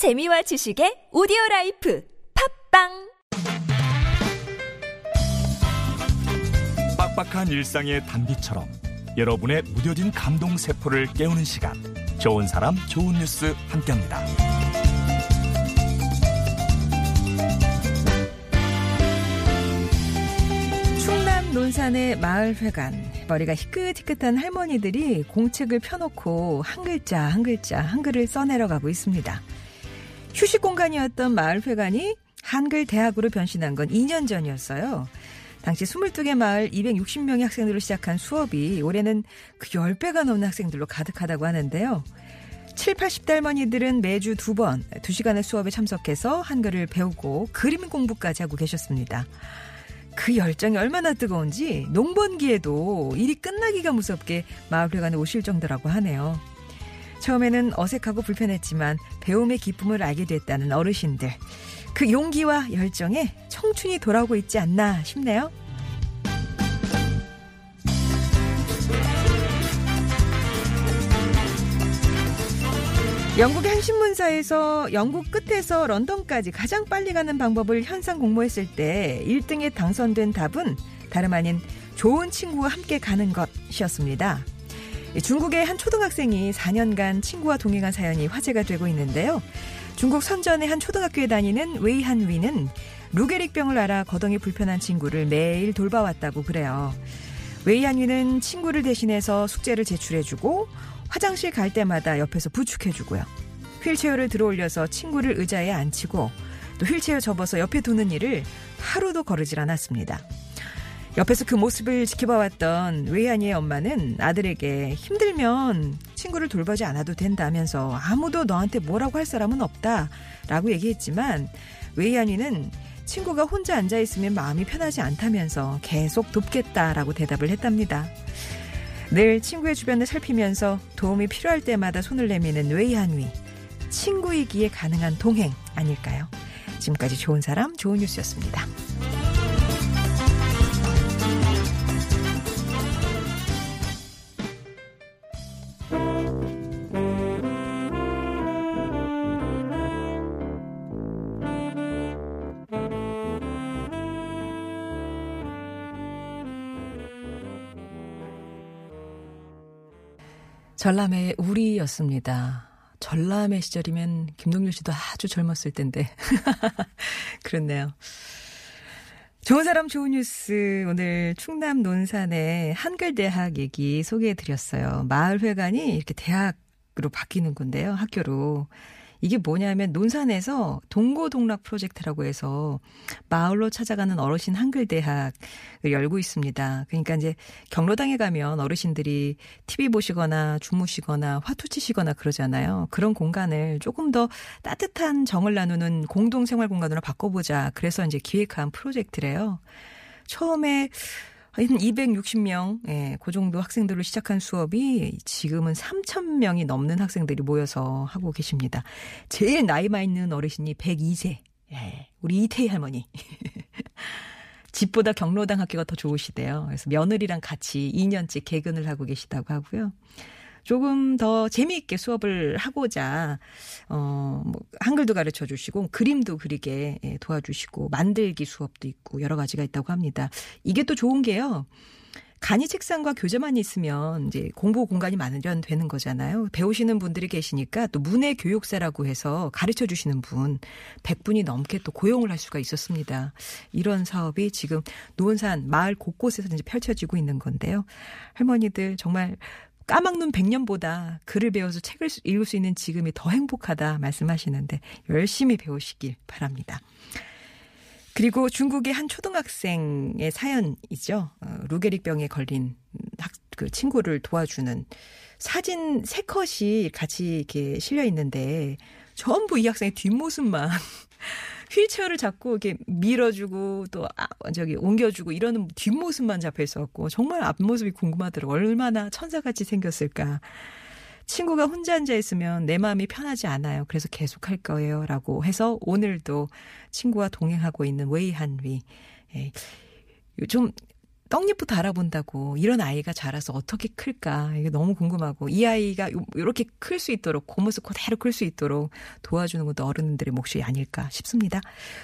재미와 지식의 오디오 라이프 팟빵 빡빡한 일상의 단비처럼 여러분의 무뎌진 감동 세포를 깨우는 시간 좋은 사람 좋은 뉴스 함께합니다. 충남 논산의 마을회관 머리가 희끗희끗한 할머니들이 공책을 펴놓고 한 글자 한 글자 한글을 써내려가고 있습니다. 휴식 공간이었던 마을회관이 한글 대학으로 변신한 건 2년 전이었어요. 당시 22개 마을 260명의 학생들로 시작한 수업이 올해는 그 10배가 넘는 학생들로 가득하다고 하는데요. 7, 80대 할머니들은 매주 두 번, 두 시간의 수업에 참석해서 한글을 배우고 그림 공부까지 하고 계셨습니다. 그 열정이 얼마나 뜨거운지 농번기에도 일이 끝나기가 무섭게 마을회관에 오실 정도라고 하네요. 처음에는 어색하고 불편했지만 배움의 기쁨을 알게 됐다는 어르신들. 그 용기와 열정에 청춘이 돌아오고 있지 않나 싶네요. 영국의 한 신문사에서 영국 끝에서 런던까지 가장 빨리 가는 방법을 현상 공모했을 때 1등에 당선된 답은 다름 아닌 좋은 친구와 함께 가는 것이었습니다. 중국의 한 초등학생이 4년간 친구와 동행한 사연이 화제가 되고 있는데요. 중국 선전의 한 초등학교에 다니는 웨이한위는 루게릭병을 알아 거동이 불편한 친구를 매일 돌봐왔다고 그래요. 웨이한위는 친구를 대신해서 숙제를 제출해주고 화장실 갈 때마다 옆에서 부축해주고요. 휠체어를 들어올려서 친구를 의자에 앉히고 또 휠체어 접어서 옆에 두는 일을 하루도 거르질 않았습니다. 옆에서 그 모습을 지켜봐왔던 웨이한이의 엄마는 아들에게 힘들면 친구를 돌보지 않아도 된다면서 아무도 너한테 뭐라고 할 사람은 없다라고 얘기했지만 웨이한이는 친구가 혼자 앉아 있으면 마음이 편하지 않다면서 계속 돕겠다라고 대답을 했답니다. 늘 친구의 주변을 살피면서 도움이 필요할 때마다 손을 내미는 웨이한위. 친구이기에 가능한 동행 아닐까요? 지금까지 좋은 사람, 좋은 뉴스였습니다. 전람의 우리였습니다. 전람의 시절이면 김동률 씨도 아주 젊었을 텐데. 그렇네요. 좋은 사람 좋은 뉴스 오늘 충남 논산의 한글대학 얘기 소개해 드렸어요. 마을회관이 이렇게 대학으로 바뀌는 건데요. 학교로. 이게 뭐냐면 논산에서 동고동락 프로젝트라고 해서 마을로 찾아가는 어르신 한글 대학을 열고 있습니다. 그러니까 이제 경로당에 가면 어르신들이 TV 보시거나 주무시거나 화투 치시거나 그러잖아요. 그런 공간을 조금 더 따뜻한 정을 나누는 공동 생활 공간으로 바꿔보자. 그래서 이제 기획한 프로젝트래요. 처음에 한 260명, 예, 그 정도 학생들로 시작한 수업이 지금은 3,000명이 넘는 학생들이 모여서 하고 계십니다. 제일 나이 많은 어르신이 102세. 예, 우리 이태희 할머니. 집보다 경로당 학교가 더 좋으시대요. 그래서 며느리랑 같이 2년째 개근을 하고 계시다고 하고요. 조금 더 재미있게 수업을 하고자 어, 뭐 한글도 가르쳐 주시고 그림도 그리게 예, 도와주시고 만들기 수업도 있고 여러 가지가 있다고 합니다. 이게 또 좋은 게요. 간이 책상과 교재만 있으면 이제 공부 공간이 마련 되는 거잖아요. 배우시는 분들이 계시니까 또 문해 교육사라고 해서 가르쳐 주시는 분 100분이 넘게 또 고용을 할 수가 있었습니다. 이런 사업이 지금 논산 마을 곳곳에서 이제 펼쳐지고 있는 건데요. 할머니들 정말 까막눈 100년보다 글을 배워서 책을 읽을 수 있는 지금이 더 행복하다 말씀하시는데 열심히 배우시길 바랍니다. 그리고 중국의 한 초등학생의 사연이죠. 어, 루게릭병에 걸린 학, 그 친구를 도와주는 사진 세 컷이 같이 이렇게 실려 있는데 전부 이 학생의 뒷모습만 휠체어를 잡고 이렇게 밀어주고 또 아, 저기 옮겨주고 이러는 뒷모습만 잡혀 있었고 정말 앞모습이 궁금하더라고 얼마나 천사같이 생겼을까. 친구가 혼자 앉아 있으면 내 마음이 편하지 않아요. 그래서 계속 할 거예요. 라고 해서 오늘도 친구와 동행하고 있는 웨이한위. 예. 좀 떡잎부터 알아본다고 이런 아이가 자라서 어떻게 클까 이게 너무 궁금하고 이 아이가 이렇게 클 수 있도록 그 모습 그대로 클 수 있도록 도와주는 것도 어른들의 몫이 아닐까 싶습니다.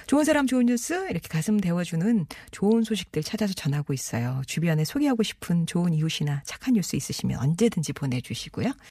좋은 사람 좋은 뉴스 이렇게 가슴 데워주는 좋은 소식들 찾아서 전하고 있어요. 주변에 소개하고 싶은 좋은 이웃이나 착한 뉴스 있으시면 언제든지 보내주시고요.